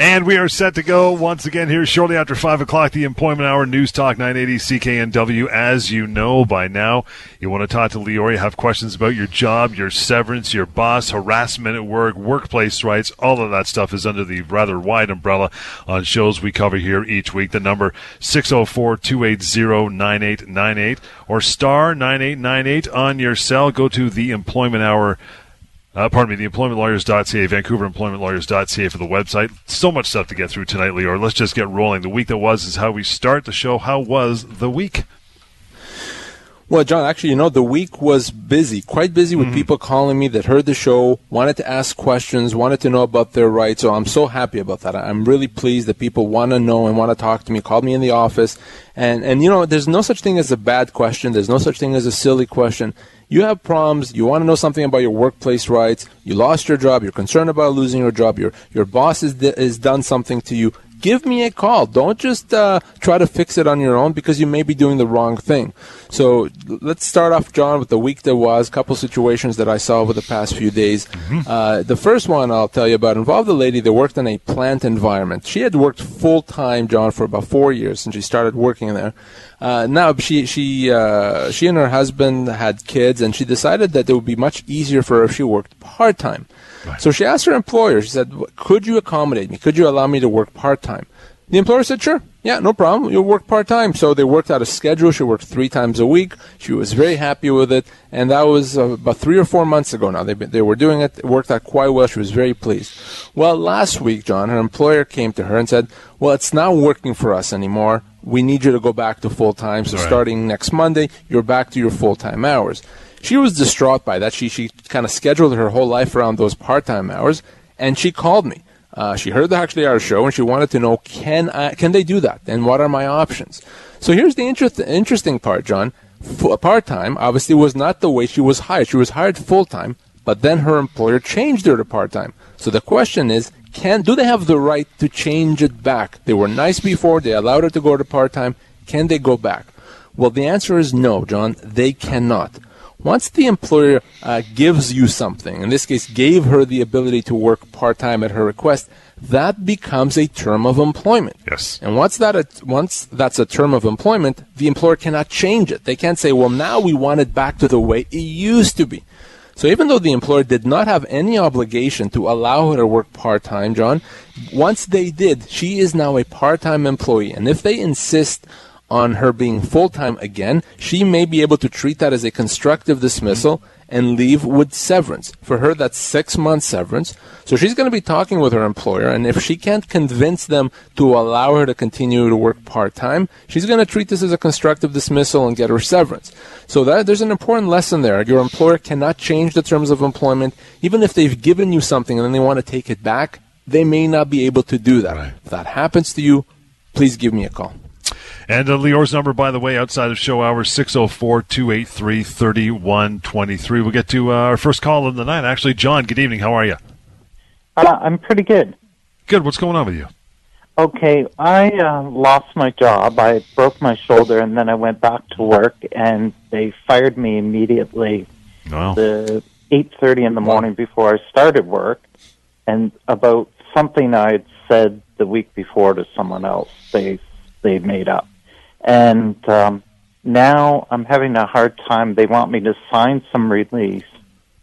And we are set to go once again here shortly after 5 o'clock, the Employment Hour News Talk 980 CKNW. As you know by now, you want to talk to you have questions about your job, your severance, your boss, harassment at work, workplace rights, all of that stuff is under the rather wide umbrella on shows we cover here each week. The number 604-280-9898 or star 9898 on your cell. Go to the Employment Hour uh, pardon me, the employmentlawyers.ca, vancouveremploymentlawyers.ca for the website. So much stuff to get through tonight, Lior. Let's just get rolling. The week that was is how we start the show. How was the week? Well, John, actually, you know, the week was busy, quite busy with mm-hmm. people calling me that heard the show, wanted to ask questions, wanted to know about their rights. So I'm so happy about that. I'm really pleased that people want to know and want to talk to me, called me in the office. And, and, you know, there's no such thing as a bad question. There's no such thing as a silly question you have problems, you want to know something about your workplace rights, you lost your job, you're concerned about losing your job, your, your boss has, has done something to you, give me a call. Don't just uh, try to fix it on your own because you may be doing the wrong thing. So let's start off, John, with the week that was. A couple situations that I saw over the past few days. Mm-hmm. Uh, the first one I'll tell you about involved a lady that worked in a plant environment. She had worked full time, John, for about four years since she started working there. Uh, now she she uh, she and her husband had kids, and she decided that it would be much easier for her if she worked part time. Right. So she asked her employer, she said, Could you accommodate me? Could you allow me to work part time? The employer said, Sure. Yeah, no problem. You'll work part time. So they worked out a schedule. She worked three times a week. She was very happy with it. And that was uh, about three or four months ago now. They, they were doing it. It worked out quite well. She was very pleased. Well, last week, John, her employer came to her and said, Well, it's not working for us anymore. We need you to go back to full time. So right. starting next Monday, you're back to your full time hours. She was distraught by that. She, she kind of scheduled her whole life around those part time hours. And she called me. Uh, she heard the actually our show and she wanted to know can I, can they do that and what are my options. So here's the inter- interesting part, John. Part time obviously was not the way she was hired. She was hired full time, but then her employer changed her to part time. So the question is, can do they have the right to change it back? They were nice before. They allowed her to go to part time. Can they go back? Well, the answer is no, John. They cannot. Once the employer uh, gives you something, in this case, gave her the ability to work part time at her request, that becomes a term of employment. Yes. And once that a, once that's a term of employment, the employer cannot change it. They can't say, "Well, now we want it back to the way it used to be." So even though the employer did not have any obligation to allow her to work part time, John, once they did, she is now a part time employee. And if they insist on her being full time again, she may be able to treat that as a constructive dismissal and leave with severance. For her, that's six months severance. So she's going to be talking with her employer, and if she can't convince them to allow her to continue to work part time, she's going to treat this as a constructive dismissal and get her severance. So that there's an important lesson there. Your employer cannot change the terms of employment, even if they've given you something and then they want to take it back. They may not be able to do that. Right. If that happens to you, please give me a call. And uh, Lior's number, by the way, outside of show hours, 604 283 3123. We'll get to uh, our first call of the night. Actually, John, good evening. How are you? Uh, I'm pretty good. Good. What's going on with you? Okay, I uh, lost my job. I broke my shoulder, and then I went back to work, and they fired me immediately. Wow. The eight thirty in the morning before I started work, and about something I had said the week before to someone else. They they made up. And um, now I'm having a hard time. They want me to sign some release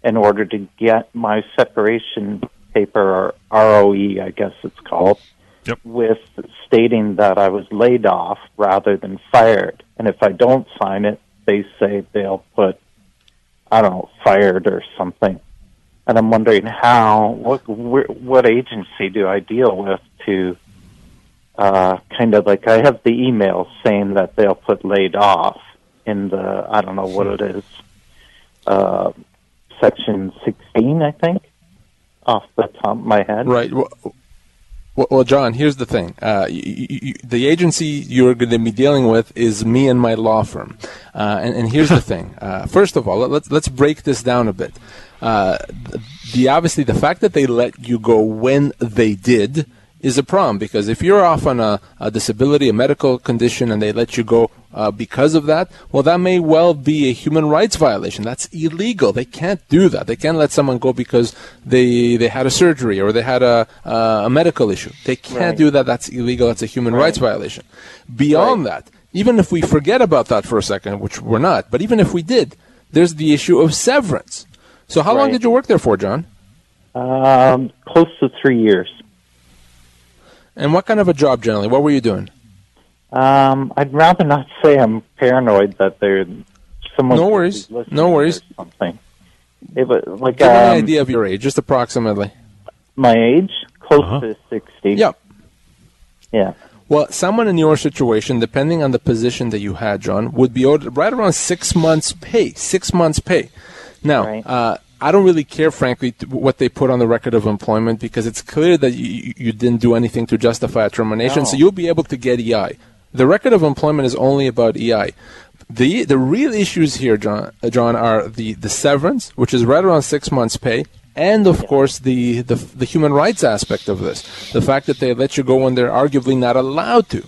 in order to get my separation paper, or ROE, I guess it's called, yep. with stating that I was laid off rather than fired. And if I don't sign it, they say they'll put, I don't know, fired or something. And I'm wondering how, what, what agency do I deal with to uh, kind of like I have the email saying that they'll put laid off in the I don't know what it is, uh, section sixteen, I think, off the top of my head. Right. Well, well, John, here's the thing. Uh, you, you, the agency you're going to be dealing with is me and my law firm. Uh, and, and, here's the thing. Uh, first of all, let's let's break this down a bit. Uh, the obviously the fact that they let you go when they did is a problem because if you're off on a, a disability, a medical condition, and they let you go uh, because of that, well, that may well be a human rights violation. That's illegal. They can't do that. They can't let someone go because they they had a surgery or they had a a medical issue. They can't right. do that. That's illegal. That's a human right. rights violation. Beyond right. that, even if we forget about that for a second, which we're not, but even if we did, there's the issue of severance. So, how long did you work there for, John? Um, close to three years. And what kind of a job generally? What were you doing? Um, I'd rather not say I'm paranoid that there's someone. No worries. No worries. Something. It was like Give um, an idea of your age, just approximately. My age, close uh-huh. to sixty. Yep. Yeah. Well, someone in your situation, depending on the position that you had, John, would be owed right around six months' pay. Six months' pay. Now, right. uh, I don't really care, frankly, what they put on the record of employment because it's clear that you, you didn't do anything to justify a termination, no. so you'll be able to get EI. The record of employment is only about EI. The the real issues here, John, uh, John, are the, the severance, which is right around six months' pay, and of course the, the the human rights aspect of this, the fact that they let you go when they're arguably not allowed to.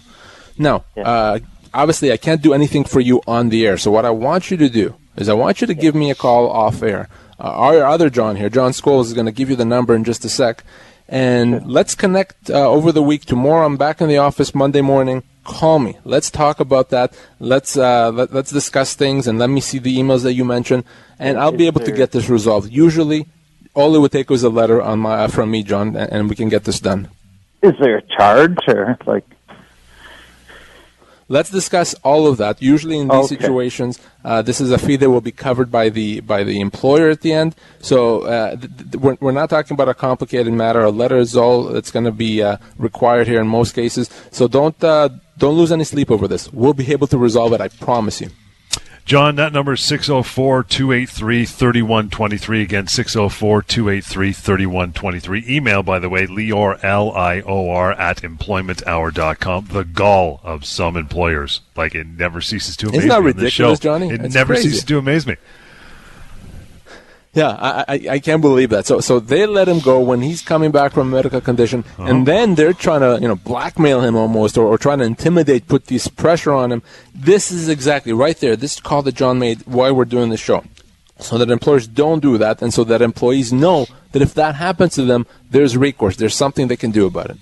Now, uh, obviously, I can't do anything for you on the air. So what I want you to do is I want you to give me a call off air. Uh, our other John here, John Scholes, is going to give you the number in just a sec. And let's connect uh, over the week. Tomorrow, I'm back in the office Monday morning. Call me. Let's talk about that. Let's uh, let, us discuss things and let me see the emails that you mentioned, and I'll be able to get this resolved. Usually, all it would take was a letter on my uh, from me, John, and, and we can get this done. Is there a charge or like? Let's discuss all of that. Usually in these okay. situations, uh, this is a fee that will be covered by the by the employer at the end. So uh, th- th- we're, we're not talking about a complicated matter. A letter is all that's going to be uh, required here in most cases. So don't uh, don't lose any sleep over this. We'll be able to resolve it. I promise you. John, that number is 604 283 3123. Again, 604 283 3123. Email, by the way, Lior, L I O R, at employmenthour.com. The gall of some employers. Like, it never ceases to amaze Isn't that me. ridiculous, Johnny? It never crazy. ceases to amaze me. Yeah, I, I, I can't believe that. So so they let him go when he's coming back from a medical condition, uh-huh. and then they're trying to you know blackmail him almost, or, or trying to intimidate, put this pressure on him. This is exactly right there. This call that John made why we're doing the show, so that employers don't do that, and so that employees know that if that happens to them, there's recourse. There's something they can do about it.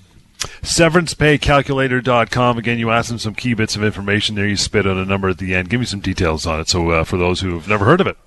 SeverancePayCalculator.com. Again, you asked them some key bits of information there. You spit out a number at the end. Give me some details on it. So, uh, for those who've never heard of it.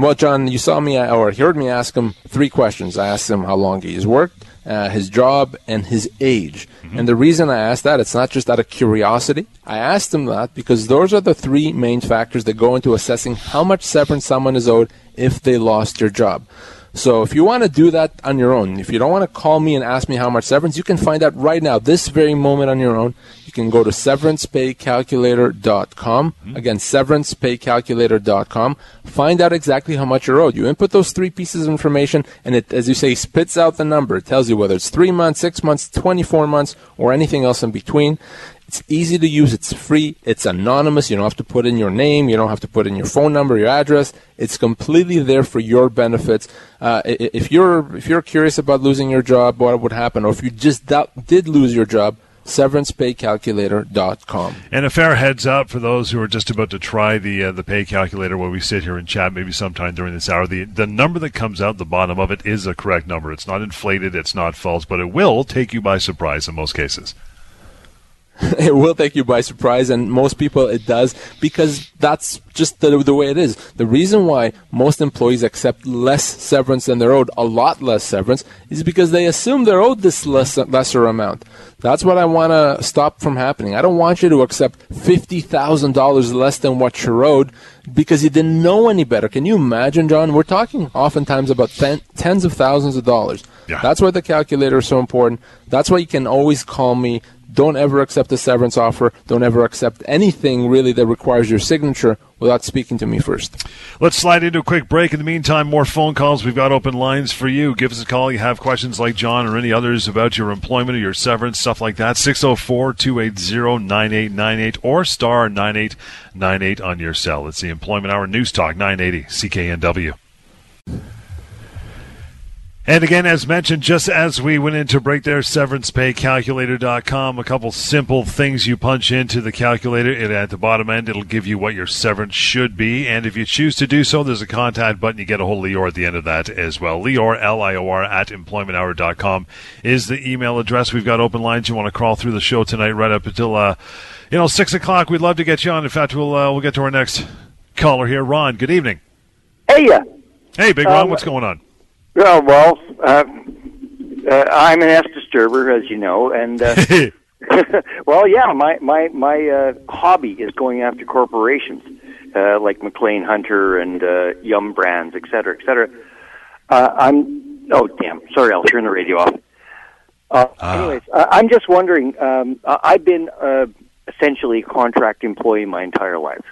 Well, John, you saw me or heard me ask him three questions. I asked him how long he's worked, uh, his job, and his age. Mm-hmm. And the reason I asked that, it's not just out of curiosity. I asked him that because those are the three main factors that go into assessing how much severance someone is owed if they lost their job. So if you want to do that on your own, if you don't want to call me and ask me how much severance, you can find out right now, this very moment on your own. You can go to severancepaycalculator.com. Mm-hmm. Again, severancepaycalculator.com. Find out exactly how much you're owed. You input those three pieces of information, and it, as you say, spits out the number. It tells you whether it's three months, six months, 24 months, or anything else in between. It's easy to use. It's free. It's anonymous. You don't have to put in your name. You don't have to put in your phone number, your address. It's completely there for your benefits. Uh, if you're if you're curious about losing your job, what would happen, or if you just did lose your job, severancepaycalculator.com. And a fair heads up for those who are just about to try the uh, the pay calculator while we sit here and chat maybe sometime during this hour. The the number that comes out the bottom of it is a correct number. It's not inflated, it's not false, but it will take you by surprise in most cases. it will take you by surprise, and most people it does because that's just the, the way it is. The reason why most employees accept less severance than they're owed, a lot less severance, is because they assume they're owed this less, lesser amount. That's what I want to stop from happening. I don't want you to accept $50,000 less than what you're owed because you didn't know any better. Can you imagine, John? We're talking oftentimes about ten, tens of thousands of dollars. Yeah. That's why the calculator is so important. That's why you can always call me don't ever accept a severance offer. Don't ever accept anything really that requires your signature without speaking to me first. Let's slide into a quick break. In the meantime, more phone calls. We've got open lines for you. Give us a call. You have questions like John or any others about your employment or your severance, stuff like that. 604 280 9898 or star 9898 on your cell. It's the Employment Hour News Talk 980 CKNW. And again, as mentioned, just as we went into break there, severancepaycalculator.com, a couple simple things you punch into the calculator. It, at the bottom end, it'll give you what your severance should be. And if you choose to do so, there's a contact button. You get a hold of Lior at the end of that as well. Lior, L-I-O-R, at employmenthour.com is the email address. We've got open lines. You want to crawl through the show tonight right up until, uh, you know, 6 o'clock. We'd love to get you on. In fact, we'll, uh, we'll get to our next caller here. Ron, good evening. Hey, uh, Hey, Big Ron, Um, what's going on? Oh, well, uh, uh, I'm an S disturber, as you know, and uh, well, yeah, my my my uh, hobby is going after corporations uh, like Maclean Hunter and uh, Yum Brands, et cetera, et cetera. Uh, I'm oh damn, sorry, I'll turn the radio off. Uh, Anyways, uh, I'm just wondering. Um, I- I've been uh, essentially a contract employee my entire life.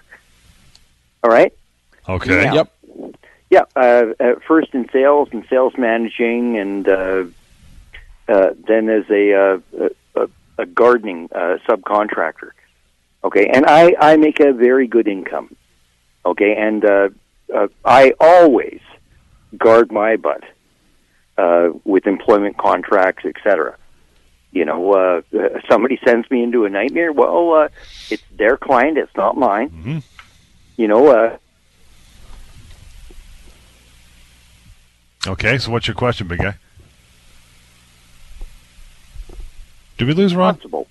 All right. okay. Yeah. Yep. Yeah, uh, at first in sales and sales managing, and uh, uh, then as a, uh, a, a gardening uh, subcontractor. Okay, and I, I make a very good income. Okay, and uh, uh, I always guard my butt uh, with employment contracts, etc. You know, uh, uh, somebody sends me into a nightmare. Well, uh, it's their client; it's not mine. Mhm. You know, Okay, so what's your question, big guy? Did we lose Ron? responsible.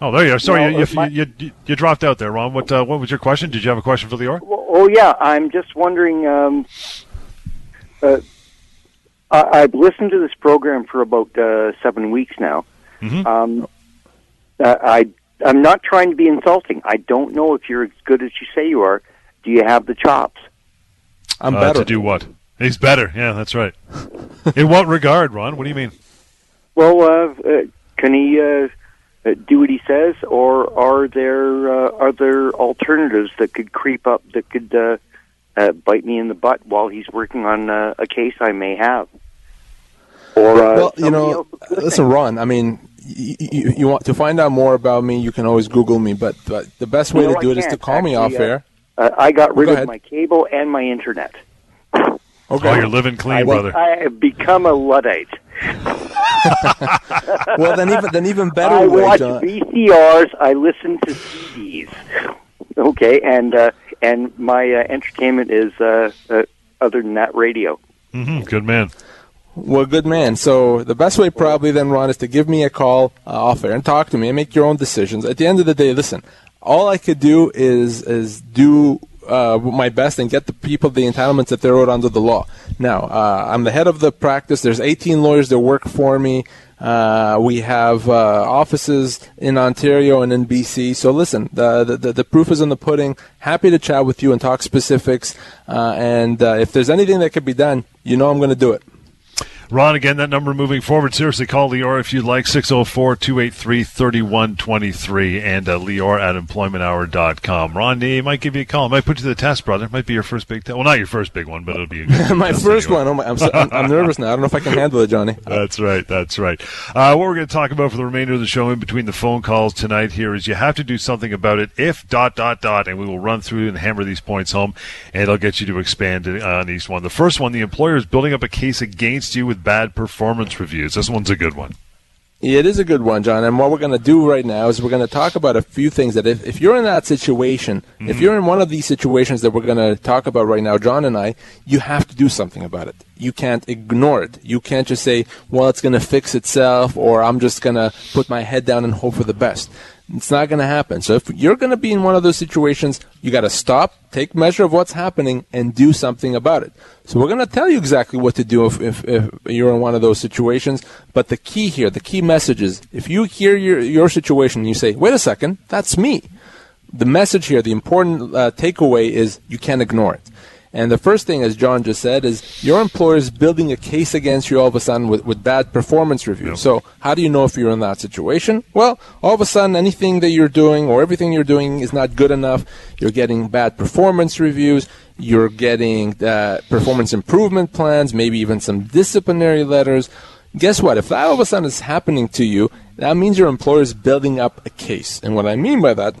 Oh, there you are. Sorry, No, you, you, my- you, you, you dropped out there, Ron. What uh, what was your question? Did you have a question for Lior? Well, oh yeah, I'm just wondering. Um, uh, I, I've listened to this program for about uh, seven weeks now. Mhm. Um, uh, I I'm not trying to be insulting. I don't know if you're as good as you say you are. Do you have the chops? I'm Uh, better. To do what? He's better. Yeah, that's right. In what regard, Ron? What do you mean? Well, uh, uh, can he uh, uh, do what he says, or are there uh, are there alternatives that could creep up that could uh, uh, bite me in the butt while he's working on uh, a case I may have? Or uh, well, you know, else is listening? listen, Ron. I mean, you, you, you want to find out more about me, you can always Google me. But, but the best way No, to I do it is to can't. call me Actually, off air. Uh, I got rid Go of ahead. my cable and my internet. Okay. Oh, you're living clean, I, brother. I have become a luddite. well, then even then even better I way, watch John. VCRs. I listen to CDs. Okay, and uh, and my uh, entertainment is uh, uh, other than that radio. hmm Good man. Well, good man. So the best way probably then, Ron, is to give me a call uh, off air and talk to me and make your own decisions. At the end of the day, listen, all I could do is is do uh, my best and get the people the entitlements that they're owed under the law. Now, uh, I'm the head of the practice. There's 18 lawyers that work for me. Uh, we have uh, offices in Ontario and in BC. So listen, the, the the proof is in the pudding. Happy to chat with you and talk specifics. Uh, and uh, if there's anything that could be done, you know I'm going to do it. Ron, again, that number moving forward. Seriously, call Lior if you'd like, 604 283 3123 and uh, Lior at employmenthour.com. Ron, he might give you a call. Might put you to the test, brother. Might be your first big test. Well, not your first big one, but it'll be a good my first anyway. one. Oh my, I'm, so, I'm, I'm nervous now. I don't know if I can handle it, Johnny. That's right. That's right. Uh, what we're going to talk about for the remainder of the show in between the phone calls tonight here is you have to do something about it if dot dot dot, and we will run through and hammer these points home, and it'll get you to expand on each one. The first one, the employer is building up a case against you with bad performance reviews. This one's a good one. Yeah, it is a good one, John. And what we're going to do right now is we're going to talk about a few things that if, if you're in that situation, if mm-hmm. you're in one of these situations that we're going to talk about right now, John and I, you have to do something about it. You can't ignore it. You can't just say, well, it's going to fix itself or I'm just going to put my head down and hope for the best. It's not going to happen. So if you're going to be in one of those situations, you got to stop, take measure of what's happening, and do something about it. So we're going to tell you exactly what to do if, if, if you're in one of those situations. But the key here, the key message is, if you hear your, your situation and you say, wait a second, that's me. The message here, the important uh, takeaway is you can't ignore it. And the first thing, as John just said, is your employer is building a case against you all of a sudden with, with bad performance reviews. Yep. So how do you know if you're in that situation? Well, all of a sudden, anything that you're doing or everything you're doing is not good enough. You're getting bad performance reviews. You're getting uh, performance improvement plans, maybe even some disciplinary letters. Guess what? If that all of a sudden is happening to you, that means your employer is building up a case. And what I mean by that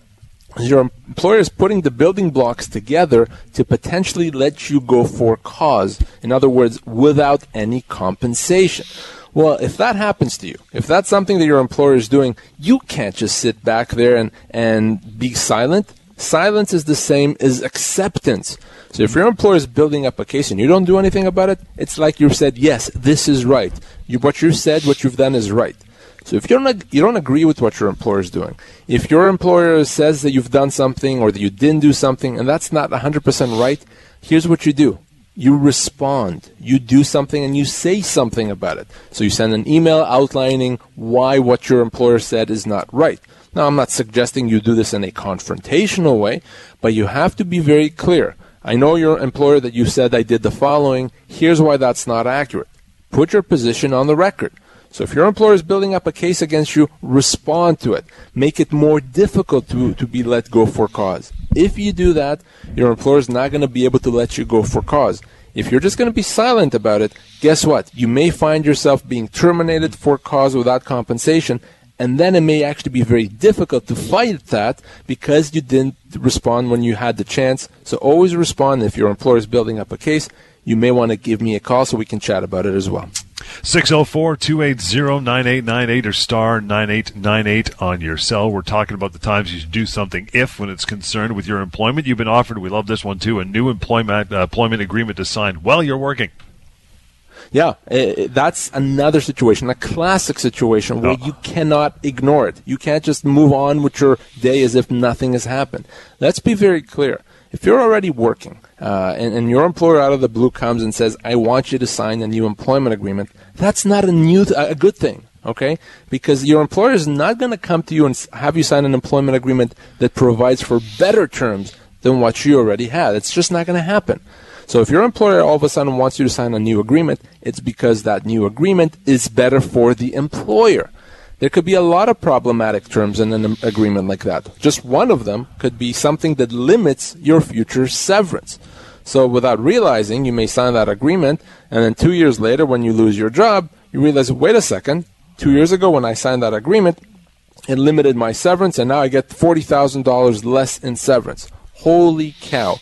your employer is putting the building blocks together to potentially let you go for cause. In other words, without any compensation. Well, if that happens to you, if that's something that your employer is doing, you can't just sit back there and, and be silent. Silence is the same as acceptance. So if your employer is building up a case and you don't do anything about it, it's like you've said, yes, this is right. You, what you've said, what you've done is right. So if you don't you don't agree with what your employer is doing, if your employer says that you've done something or that you didn't do something and that's not 100% right, here's what you do. You respond. You do something and you say something about it. So you send an email outlining why what your employer said is not right. Now, I'm not suggesting you do this in a confrontational way, but you have to be very clear. I know your employer that you said I did the following. Here's why that's not accurate. Put your position on the record. So if your employer is building up a case against you, respond to it. Make it more difficult to, to be let go for cause. If you do that, your employer is not going to be able to let you go for cause. If you're just going to be silent about it, guess what? You may find yourself being terminated for cause without compensation, and then it may actually be very difficult to fight that because you didn't respond when you had the chance. So always respond if your employer is building up a case. You may want to give me a call so we can chat about it as well. 604 280 9898 or star 9898 on your cell. We're talking about the times you should do something if, when it's concerned with your employment. You've been offered, we love this one too, a new employment, uh, employment agreement to sign while you're working. Yeah, that's another situation, a classic situation where you cannot ignore it. You can't just move on with your day as if nothing has happened. Let's be very clear. If you're already working uh, and, and, your employer out of the blue comes and says, "I want you to sign a new employment agreement," that's not a new th- a good thing. Okay, because your employer is not going to come to you and have you sign an employment agreement that provides for better terms than what you already had. It's just not going to happen. So if your employer all of a sudden wants you to sign a new agreement, it's because that new agreement is better for the employer. There could be a lot of problematic terms in an agreement like that. Just one of them could be something that limits your future severance. So without realizing, you may sign that agreement, and then two years later, when you lose your job, you realize, wait a second, two years ago when I signed that agreement, it limited my severance, and now I get $40,000 less in severance. Holy cow.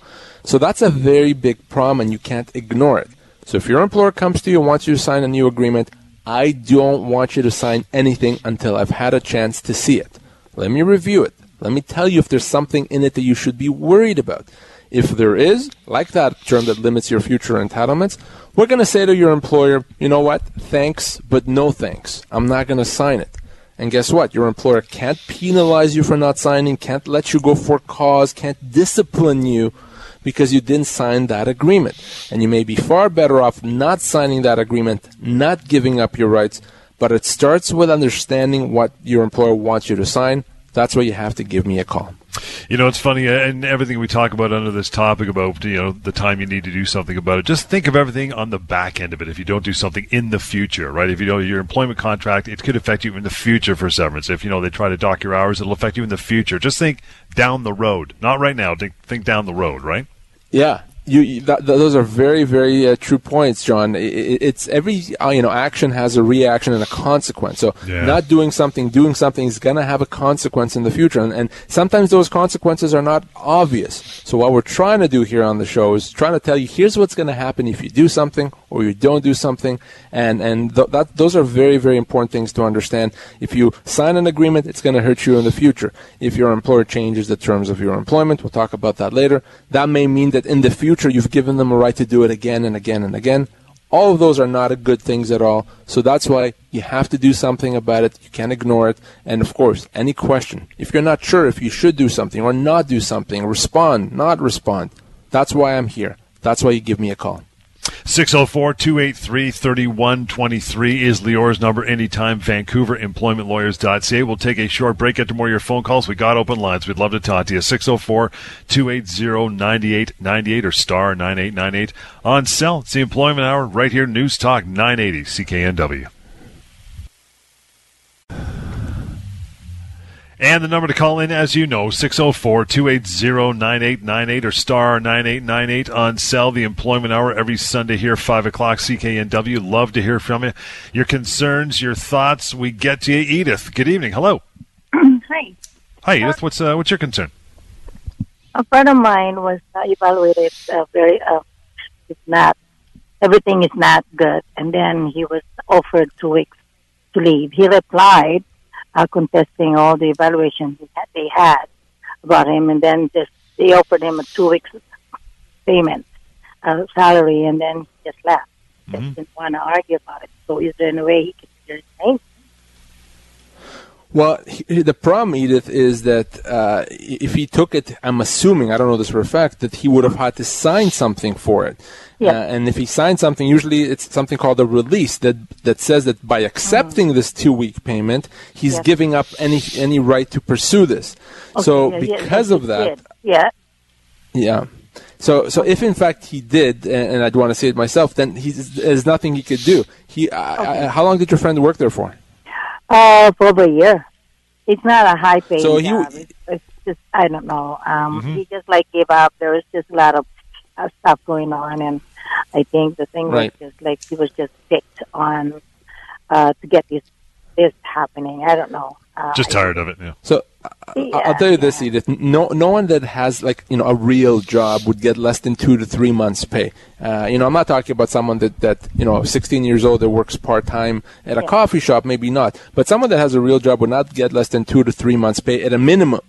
So that's a very big problem and you can't ignore it. So if your employer comes to you and wants you to sign a new agreement, I don't want you to sign anything until I've had a chance to see it. Let me review it. Let me tell you if there's something in it that you should be worried about. If there is, like that term that limits your future entitlements, we're going to say to your employer, you know what? Thanks, but no thanks. I'm not going to sign it. And guess what? Your employer can't penalize you for not signing, can't let you go for cause, can't discipline you because you didn't sign that agreement. And you may be far better off not signing that agreement, not giving up your rights, but it starts with understanding what your employer wants you to sign. That's where you have to give me a call. You know, it's funny, uh, and everything we talk about under this topic about you know the time you need to do something about it. Just think of everything on the back end of it. If you don't do something in the future, right? If you know your employment contract, it could affect you in the future for severance. If you know they try to dock your hours, it'll affect you in the future. Just think down the road, not right now. Think, think down the road, right? Yeah, you, that, those are very, very uh, true points, John. It, it's every uh, you know action has a reaction and a consequence. So yeah. not doing something, doing something is going to have a consequence in the future, and, and, sometimes those consequences are not obvious. So what we're trying to do here on the show is trying to tell you here's what's going to happen if you do something or you don't do something, and and th- that those are very, very important things to understand. If you sign an agreement, it's going to hurt you in the future. If your employer changes the terms of your employment, we'll talk about that later. That may mean that in the future you've given them a right to do it again and again and again. All of those are not good things at all. So that's why you have to do something about it. You can't ignore it. And of course, any question, if you're not sure if you should do something or not do something, respond, not respond. That's why I'm here. That's why you give me a call. 604 283 3123 is Lior's number anytime. Vancouver Employment Employmentlawyers.ca. We'll take a short break, get to more of your phone calls. We got open lines. We'd love to talk to you. 604 280 9898 or star 9898 on cell. It's the Employment Hour right here, News Talk 980 CKNW. And the number to call in, as you know, 604 280 9898 or star 9898 on Cell, the employment hour every Sunday here, 5 o'clock, CKNW. Love to hear from you. Your concerns, your thoughts. We get to you. Edith, good evening. Hello. Hi. Hi, Edith. What's, uh, what's your concern? A friend of mine was uh, evaluated uh, very, uh, it's not, everything is not good. And then he was offered two weeks to leave. He replied, uh, contesting all the evaluations that they had about him, and then just they offered him a two weeks payment uh, salary, and then he just left. Mm-hmm. Just didn't want to argue about it. So is there any way he could clear his name? Well, he, the problem, Edith, is that uh, if he took it, I'm assuming, I don't know this for a fact, that he would have had to sign something for it. Yeah. Uh, and if he signed something, usually it's something called a release that that says that by accepting this two week payment, he's Yes. giving up any any right to pursue this. so Okay, yeah, yeah, because he of that, did. yeah, yeah. So, so if in fact he did, and, and I'd want to say it myself, then he's, there's nothing he could do. He, I, I, how long did your friend work there for? Uh, for over a year. It's not a high paying So he job. It's, it's just I don't know. Um, Mm-hmm. He just like gave up. There was just a lot of uh, stuff going on, and I think the thing Right. was just like he was just picked on uh, to get this this happening. I don't know. Uh, Just tired of it, yeah. So I- I'll tell you this, yeah. Edith. No, no one that has like you know a real job would get less than two to three months' pay. Uh, you know, I'm not talking about someone that that you know 16 years old that works part time at a coffee shop, maybe not. But someone that has a real job would not get less than two to three months' pay at a minimum.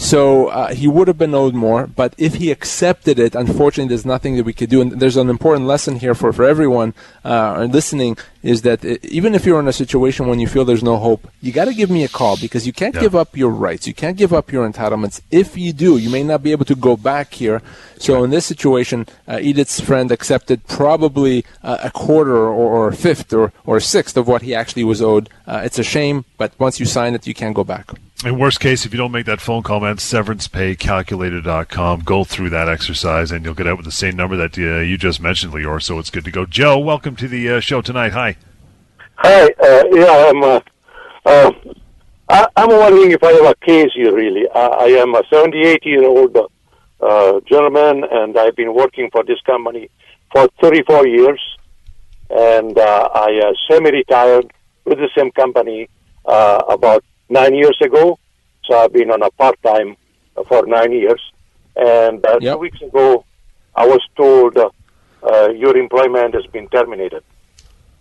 So uh, he would have been owed more, but if he accepted it, unfortunately, there's nothing that we could do. And there's an important lesson here for, for everyone uh, listening is that uh, even if you're in a situation when you feel there's no hope, you got to give me a call because you can't Yeah. give up your rights. You can't give up your entitlements. If you do, you may not be able to go back here. So in this situation, uh, Edith's friend accepted probably uh, a quarter or, or a fifth or, or a sixth of what he actually was owed. Uh, it's a shame, but once you sign it, you can't go back. In worst case, if you don't make that phone call, man, severancepaycalculator.com. Go through that exercise, and you'll get out with the same number that uh, you just mentioned, Lior. So it's good to go. Joe, welcome to the uh, show tonight. Hi. Hi, uh, yeah, I'm. Uh, uh, I, I'm wondering if I have a case here. Really, I, I am a 78 year old uh, gentleman, and I've been working for this company for 34 years, and uh, I uh, semi-retired with the same company uh, about nine years ago. So I've been on a part time for nine years, and uh, Yep. two weeks ago, I was told uh, uh, your employment has been terminated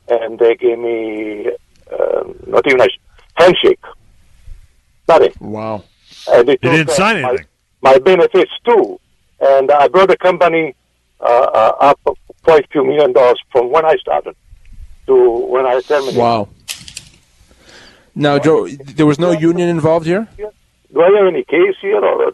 and they gave me uh, not even a handshake, nothing. Wow. And they You didn't sign my- anything. My, benefits too, and I brought the company uh, uh, up quite a few million dollars from when I started to when I terminated. Wow. Now, Joe, there was no union involved here? Do I have any case here or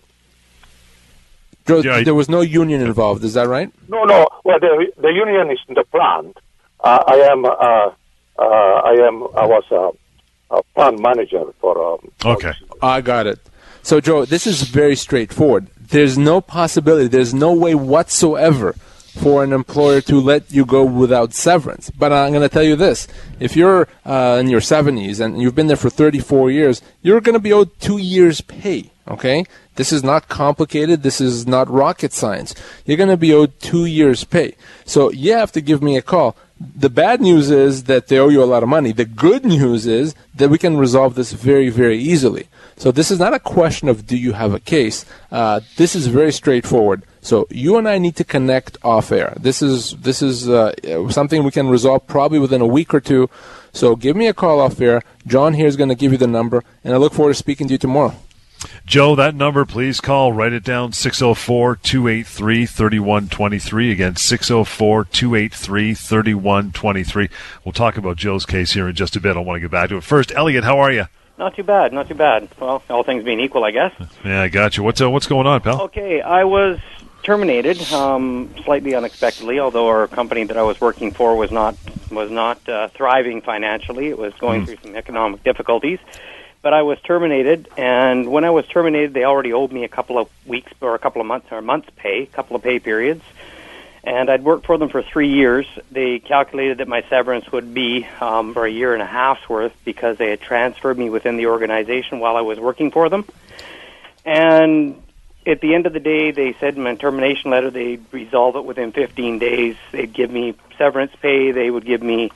Joe, Yeah, I- there was no union involved. Is that right? no? No. Well, the the union is in the plant. Uh, I am. Uh, uh, I am. I was a, a plant manager for. Um, Okay. I got it. So, Joe, this is very straightforward. There's no possibility, there's no way whatsoever for an employer to let you go without severance. But I'm going to tell you this if you're uh, in your 70s and you've been there for 34 years, you're going to be owed two years' pay. Okay? This is not complicated. This is not rocket science. You're going to be owed two years' pay. So you have to give me a call. The bad news is that they owe you a lot of money. The good news is that we can resolve this very, very easily. So this is not a question of do you have a case. Uh, this is very straightforward. So you and I need to connect off air. This is this is uh, something we can resolve probably within a week or two. So give me a call off air. John here is going to give you the number, and I look forward to speaking to you tomorrow. Joe, that number, please call. Write it down 604 283 3123. Again, 604 283 3123. We'll talk about Joe's case here in just a bit. I want to get back to it. First, Elliot, how are you? Not too bad, not too bad. Well, all things being equal, I guess. Yeah, I got you. What's, uh, what's going on, pal? Okay, I was terminated um, slightly unexpectedly. Although our company that I was working for was not was not uh, thriving financially, it was going through some economic difficulties. But I was terminated, and when I was terminated, they already owed me a couple of weeks or a couple of months or a month's pay, a couple of pay periods. And I'd worked for them for three years. They calculated that my severance would be um, for a year and a half's worth because they had transferred me within the organization while I was working for them. And at the end of the day, they said in my termination letter they'd resolve it within 15 days. They'd give me severance pay. They would give me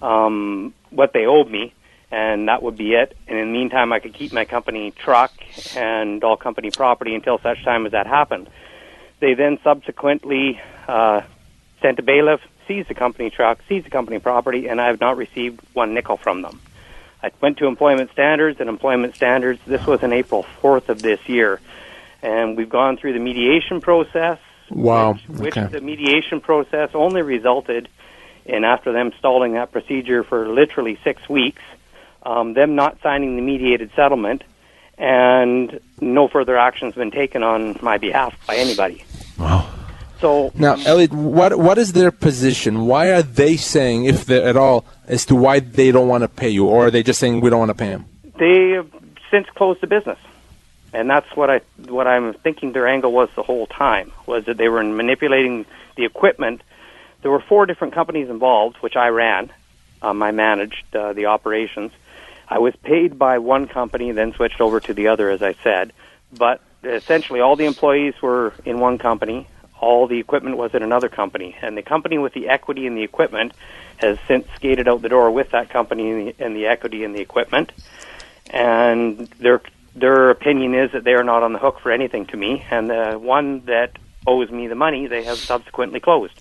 um, what they owed me, and that would be it. And in the meantime, I could keep my company truck and all company property until such time as that happened. They then subsequently uh, sent a bailiff, seized the company truck, seized the company property, and I have not received one nickel from them. I went to Employment Standards, and Employment Standards, this was on April 4th of this year. And we've gone through the mediation process. Wow. Which Okay. the mediation process only resulted in, after them stalling that procedure for literally six weeks, um, them not signing the mediated settlement, and no further action has been taken on my behalf by anybody. Wow. So Now, Elliot, what what is their position? Why are they saying, if they're at all, as to why they don't want to pay you, or are they just saying we don't want to pay them? they have since closed the business, and that's what I what I'm thinking their angle was the whole time was that they were manipulating the equipment. There were four different companies involved, which I ran. Um, I managed uh, the operations. I was paid by one company, then switched over to the other, as I said. But essentially, all the employees were in one company. All the equipment was in another company, and the company with the equity in the equipment has since skated out the door with that company and the, and the equity in the equipment and their their opinion is that they are not on the hook for anything to me, and the one that owes me the money they have subsequently closed.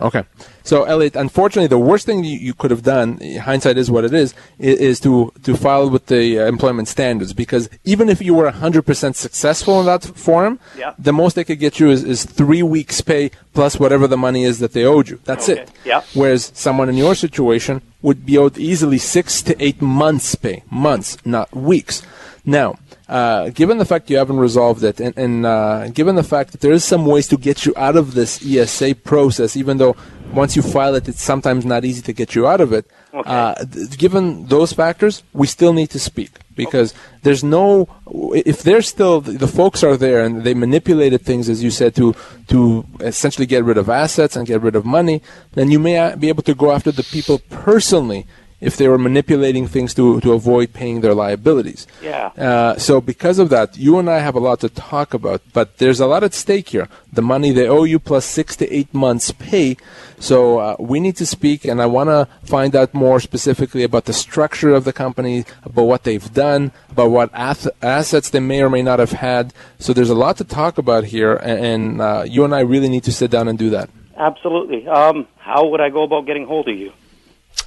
Okay. So, Elliot, unfortunately, the worst thing you, you could have done, hindsight is what it is, is, is to, to file with the uh, employment standards. Because even if you were 100% successful in that forum, Yeah. the most they could get you is, is three weeks' pay plus whatever the money is that they owed you. That's Okay. it. Yeah. Whereas someone in your situation would be owed easily six to eight months' pay. Months, not weeks. Now, uh, given the fact you haven't resolved it, and, and uh, given the fact that there is some ways to get you out of this ESA process, even though once you file it, it's sometimes not easy to get you out of it. Okay. Uh, th- given those factors, we still need to speak because there's no. If they're still the folks are there and they manipulated things, as you said, to to essentially get rid of assets and get rid of money, then you may uh, be able to go after the people personally if they were manipulating things to to avoid paying their liabilities. Yeah. Uh, so because of that, you and I have a lot to talk about, but there's a lot at stake here. The money they owe you plus six to eight months pay. So uh, we need to speak, and I want to find out more specifically about the structure of the company, about what they've done, about what ath- assets they may or may not have had. So there's a lot to talk about here, and, and uh, you and I really need to sit down and do that. Absolutely. Um, how would I go about getting hold of you?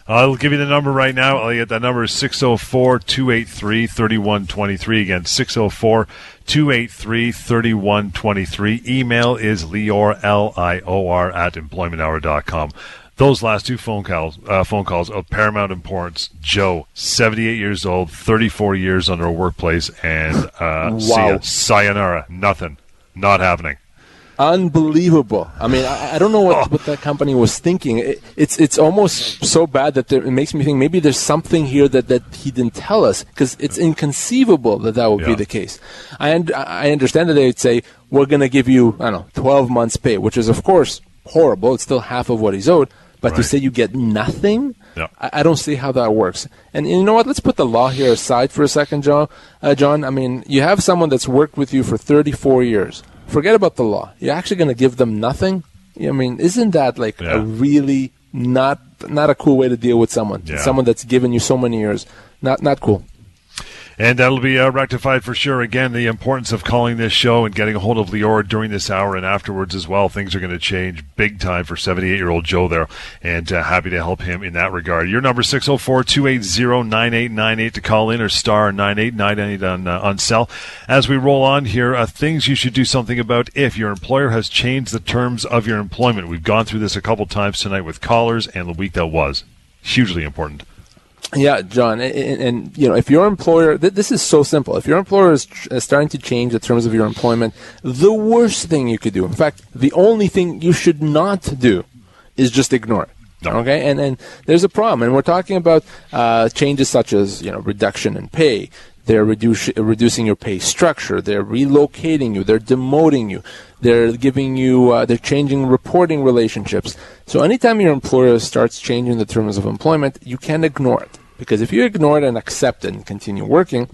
I'll give you the number right now, Elliot. That number is 604 283 3123. Again, 604 283 3123. Email is Lior, L I O R, at employmenthour.com. Those last two phone calls, uh, phone calls of paramount importance. Joe, 78 years old, 34 years under a workplace, and uh, see ya. Sayonara. Nothing. Not happening. Unbelievable. I mean, I, I don't know Oh. what, what that company was thinking. It, it's it's almost so bad that there, it makes me think maybe there's something here that, that he didn't tell us because it's inconceivable that that would be the case. I und- I understand that they'd say we're going to give you I don't know 12 months pay, which is of course horrible. It's still half of what he's owed. But to say you get nothing, Yeah. I, I don't see how that works. And you know what? Let's put the law here aside for a second, John. Uh, John, I mean, you have someone that's worked with you for 34 years. Forget about the law. You're actually going to give them nothing. I mean, isn't that like Yeah. a really not not a cool way to deal with someone? Yeah. Someone that's given you so many years. Not not cool. And that'll be uh, rectified for sure. Again, the importance of calling this show and getting a hold of Lior during this hour and afterwards as well. Things are going to change big time for 78 year old Joe there, and uh, happy to help him in that regard. Your number 604 280 9898 to call in or star 9898 on, uh, on cell. As we roll on here, uh, things you should do something about if your employer has changed the terms of your employment. We've gone through this a couple times tonight with callers and the week that was. Hugely important. Yeah, John, and, and, you know, if your employer, th- this is so simple. If your employer is, tr- is starting to change the terms of your employment, the worst thing you could do, in fact, the only thing you should not do, is just ignore it. Okay, and and there's a problem, and we're talking about uh, changes such as you know reduction in pay. They're reduce, reducing your pay structure. They're relocating you. They're demoting you. They're giving you. Uh, they're changing reporting relationships. So anytime your employer starts changing the terms of employment, you can't ignore it because if you ignore it and accept it and continue working,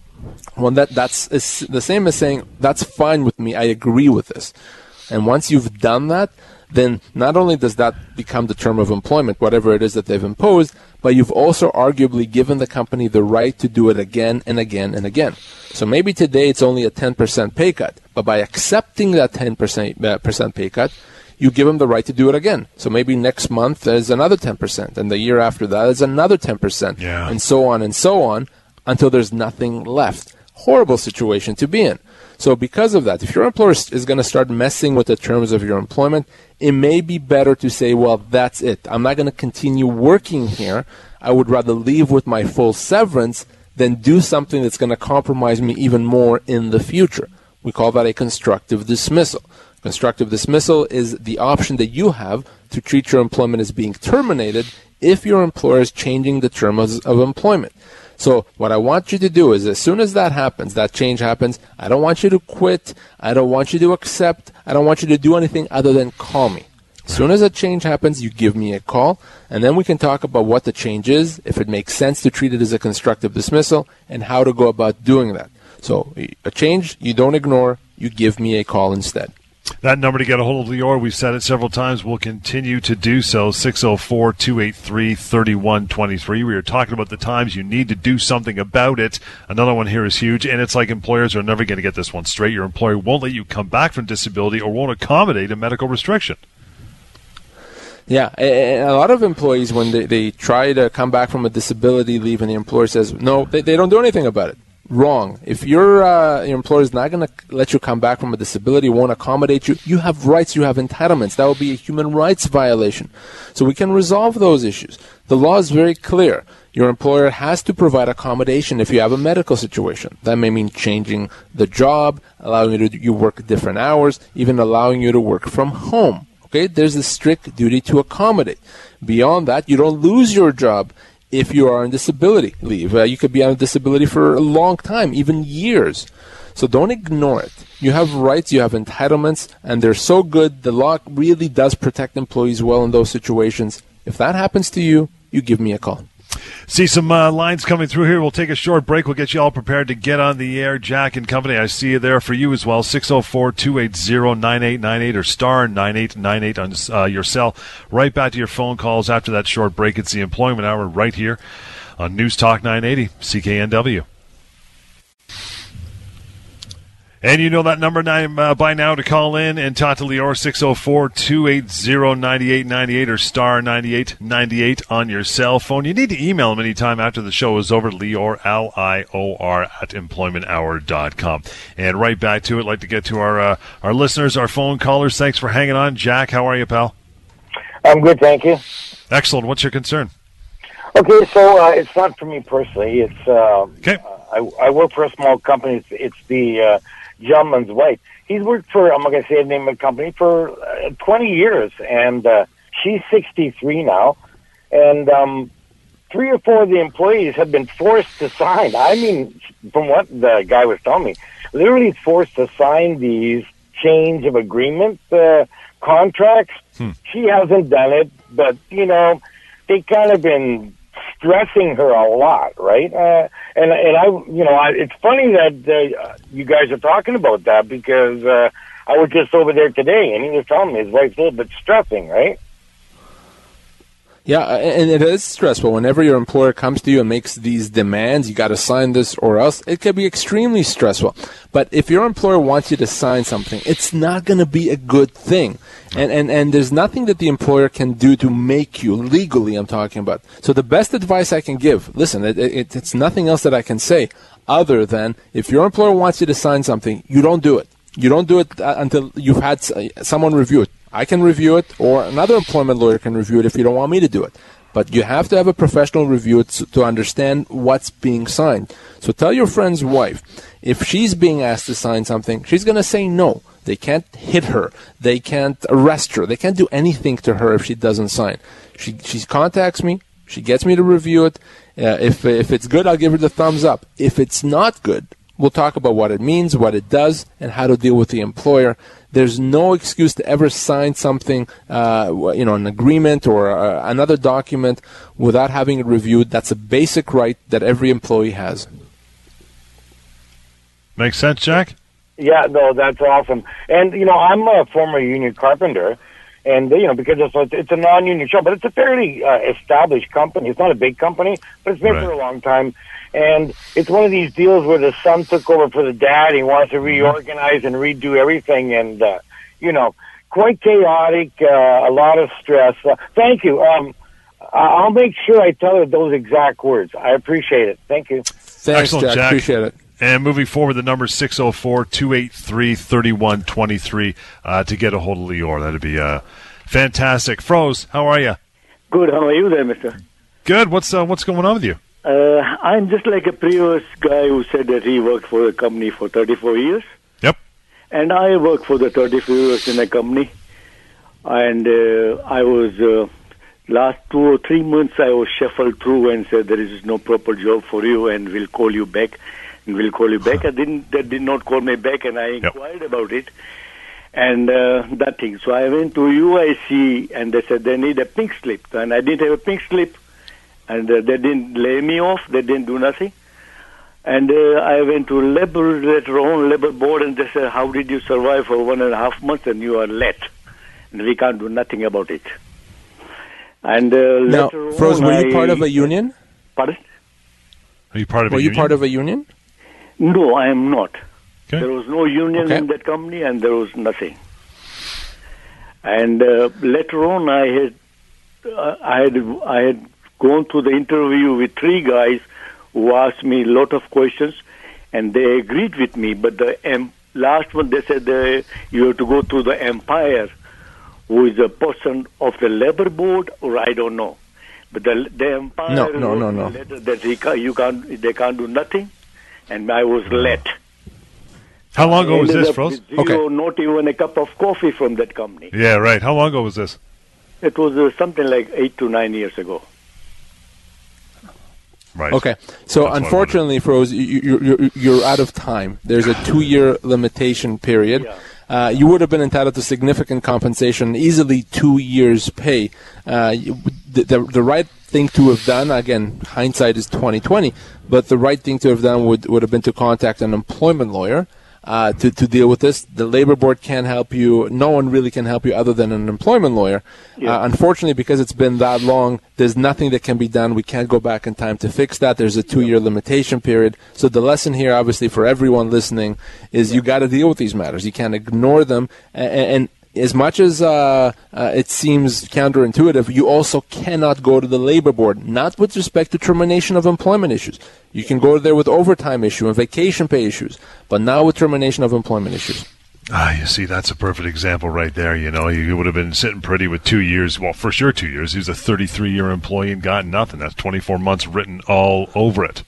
well, that that's the same as saying that's fine with me. I agree with this. And once you've done that, then not only does that become the term of employment, whatever it is that they've imposed, but you've also arguably given the company the right to do it again and again and again. So maybe today it's only a 10% pay cut, but by accepting that 10% uh, percent pay cut, you give them the right to do it again. So maybe next month there's another 10%, and the year after that is another 10%, Yeah. and so on and so on until there's nothing left. Horrible situation to be in. So because of that, if your employer is- going to start messing with the terms of your employment, it may be better to say, well, that's it. I'm not going to continue working here. I would rather leave with my full severance than do something that's going to compromise me even more in the future. We call that a constructive dismissal. Constructive dismissal is the option that you have to treat your employment as being terminated if your employer is changing the terms of employment. So what I want you to do is as soon as that happens, that change happens, I don't want you to quit, I don't want you to accept, I don't want you to do anything other than call me. As soon as a change happens, you give me a call, and then we can talk about what the change is, if it makes sense to treat it as a constructive dismissal, and how to go about doing that. So a change you don't ignore, you give me a call instead. That number to get a hold of Lior, we've said it several times, we'll continue to do so. 604 283 3123. We are talking about the times you need to do something about it. Another one here is huge, and it's like employers are never going to get this one straight. Your employer won't let you come back from disability or won't accommodate a medical restriction. Yeah, a- a a lot of employees, when they, they try to come back from a disability leave and the employer says, no, they, they don't do anything about it. Wrong. If your, uh, your employer is not going to let you come back from a disability, won't accommodate you, you have rights, you have entitlements. That will be a human rights violation. So we can resolve those issues. The law is very clear. Your employer has to provide accommodation if you have a medical situation. That may mean changing the job, allowing you to you work different hours, even allowing you to work from home. Okay, there's a strict duty to accommodate. Beyond that, you don't lose your job if you are on disability leave. Uh, you could be on disability for a long time, even years. So don't ignore it. You have rights, you have entitlements, and they're so good. The law really does protect employees well in those situations. If that happens to you, you give me a call. See some uh, lines coming through here. We'll take a short break. We'll get you all prepared to get on the air. Jack and company, I see you there for you as well. 604 280 9898 or star 9898 on uh, your cell. Right back to your phone calls after that short break. It's the employment hour right here on News Talk 980 CKNW. And you know that number nine uh, by now to call in and talk to Lior 604 280 9898 or star 9898 on your cell phone. You need to email him anytime after the show is over. Lior, L I O R, at employmenthour.com. And right back to it, like to get to our, uh, our listeners, our phone callers. Thanks for hanging on. Jack, how are you, pal? I'm good, thank you. Excellent. What's your concern? Okay, so uh, it's not for me personally. It's uh, Okay. I, I work for a small company. It's, it's the gentleman's wife. He's worked for I'm not going to say the name of the company for uh, 20 years, and uh, she's 63 now, and um, three or four of the employees have been forced to sign. I mean, from what the guy was telling me, literally forced to sign these change of agreement uh, contracts. She hasn't done it, but you know, they kind of been stressing her a lot, right? Uh, and and I, you know, I, it's funny that uh, you guys are talking about that because uh, I was just over there today, and he was telling me his wife's a little bit stressing, right? Yeah, and it is stressful. Whenever your employer comes to you and makes these demands, you got to sign this or else, it can be extremely stressful. But if your employer wants you to sign something, it's not going to be a good thing. And, and, and there's nothing that the employer can do to make you, legally, I'm talking about. So the best advice I can give, listen, it, it, it's nothing else that I can say other than if your employer wants you to sign something, you don't do it. You don't do it uh, until you've had someone review it. I can review it, or another employment lawyer can review it if you don't want me to do it. But you have to have a professional review to, to understand what's being signed. So tell your friend's wife if she's being asked to sign something, she's going to say no. They can't hit her. They can't arrest her. They can't do anything to her if she doesn't sign. She she contacts me. She gets me to review it. Uh, if if it's good, I'll give her the thumbs up. If it's not good, we'll talk about what it means, what it does, and how to deal with the employer. There's no excuse to ever sign something, uh, you know, an agreement or uh, another document without having it reviewed. That's a basic right that every employee has. Makes sense, Jack? Yeah, no, that's awesome. And you know, I'm a former union carpenter, and you know, because it's a, it's a non-union show, but it's a fairly uh, established company. It's not a big company, but it's been Right. for a long time. And it's one of these deals where the son took over for the dad. He wants to reorganize and redo everything, and uh, you know, quite chaotic. Uh, a lot of stress. Uh, thank you. Um, I- I'll make sure I tell her those exact words. I appreciate it. Thank you. Thanks, Excellent, Jack. Jack. Appreciate it. And moving forward, the number 604 283 3123 uh, to get a hold of Lior. That'd be uh, fantastic. Froze, how are you? Good. How are you there, Mister? Good. What's uh, what's going on with you? Uh, I'm just like a previous guy who said that he worked for a company for 34 years. Yep. And I worked for the 34 years in a company, and uh, I was uh, last two or three months I was shuffled through and said there is no proper job for you, and we'll call you back, and we'll call you back. I didn't. They did not call me back, and I inquired about it. And uh, that thing. So I went to UIC and they said they need a pink slip. And I didn't have a pink slip and uh, they didn't lay me off. They didn't do nothing. And uh, I went to labor later on labor board, and they said, "How did you survive for one and a half months? And you are late, and we can't do nothing about it." And uh, Now, later Froze, on, were you I- part of a union? Pardon? Are you part of Were a you union? part of a union? No, I am not. Okay. There was no union Okay. in that company, and there was nothing. And uh, later on, I had uh, I had I had gone through the interview with three guys who asked me a lot of questions, and they agreed with me. But the um, last one, they said uh, you have to go through the empire, who is a person of the labor board, or I don't know. But the the empire No, no, no, no. that he ca- you can't they can't do nothing, and I was let. How long ago was this, up Froze? with zero, Not even a cup of coffee from that company. Yeah, right. How long ago was this? It was uh, something like eight to nine years ago. Right. Okay. So That's unfortunately, Froze, you, you, you're, you're out of time. There's a two-year limitation period. Uh, you would have been entitled to significant compensation, easily two years' pay. Uh, the, the, the right thing to have done, again, hindsight is 2020, but the right thing to have done would, would have been to contact an employment lawyer. Uh, to, to deal with this, the labor board can't help you. No one really can help you other than an employment lawyer. Uh, unfortunately, because it's been that long, there's nothing that can be done. We can't go back in time to fix that. There's a two-year limitation period. So the lesson here, obviously, for everyone listening, is you got to deal with these matters. You can't ignore them. And, and as much as uh, uh, it seems counterintuitive, you also cannot go to the labor board, not with respect to termination of employment issues. You can go there with overtime issue and vacation pay issues, but not with termination of employment issues. Ah, you see, that's a perfect example right there. You know, you would have been sitting pretty with two years. Well, for sure, two years. He was a 33 year employee and got nothing. That's 24 months written all over it.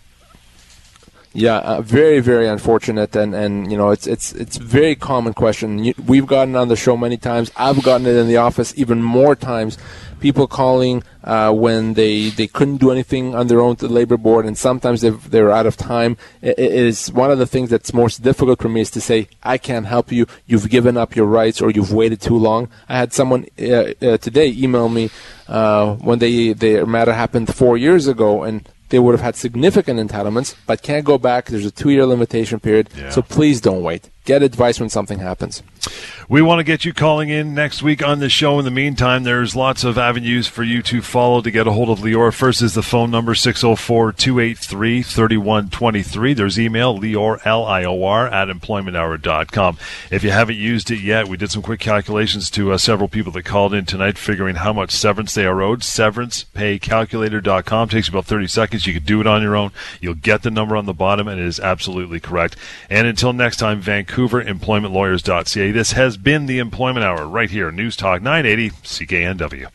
Yeah, uh, very, very unfortunate, and, and you know it's it's it's very common question. We've gotten on the show many times. I've gotten it in the office even more times. People calling uh, when they, they couldn't do anything on their own to the labor board, and sometimes they're out of time. It, it is one of the things that's most difficult for me is to say I can't help you. You've given up your rights, or you've waited too long. I had someone uh, uh, today email me uh, when they their matter happened four years ago, and they would have had significant entitlements, but can't go back. There's a two year limitation period. So please don't wait. Get advice when something happens. We want to get you calling in next week on the show. In the meantime, there's lots of avenues for you to follow to get a hold of Lior. First is the phone number 604 283 3123. There's email Lior, L I O R, at employmenthour.com. If you haven't used it yet, we did some quick calculations to uh, several people that called in tonight, figuring how much severance they are owed. SeverancePayCalculator.com takes about 30 seconds. You can do it on your own. You'll get the number on the bottom, and it is absolutely correct. And until next time, Vancouver EmploymentLawyers.ca. This has been the Employment Hour right here, News Talk 980 CKNW.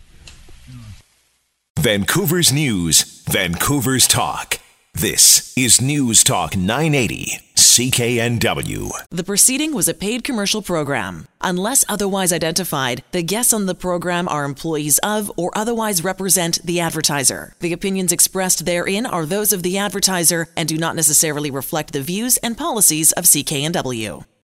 Vancouver's News, Vancouver's Talk. This is News Talk 980, CKNW. The proceeding was a paid commercial program. Unless otherwise identified, the guests on the program are employees of or otherwise represent the advertiser. The opinions expressed therein are those of the advertiser and do not necessarily reflect the views and policies of CKNW.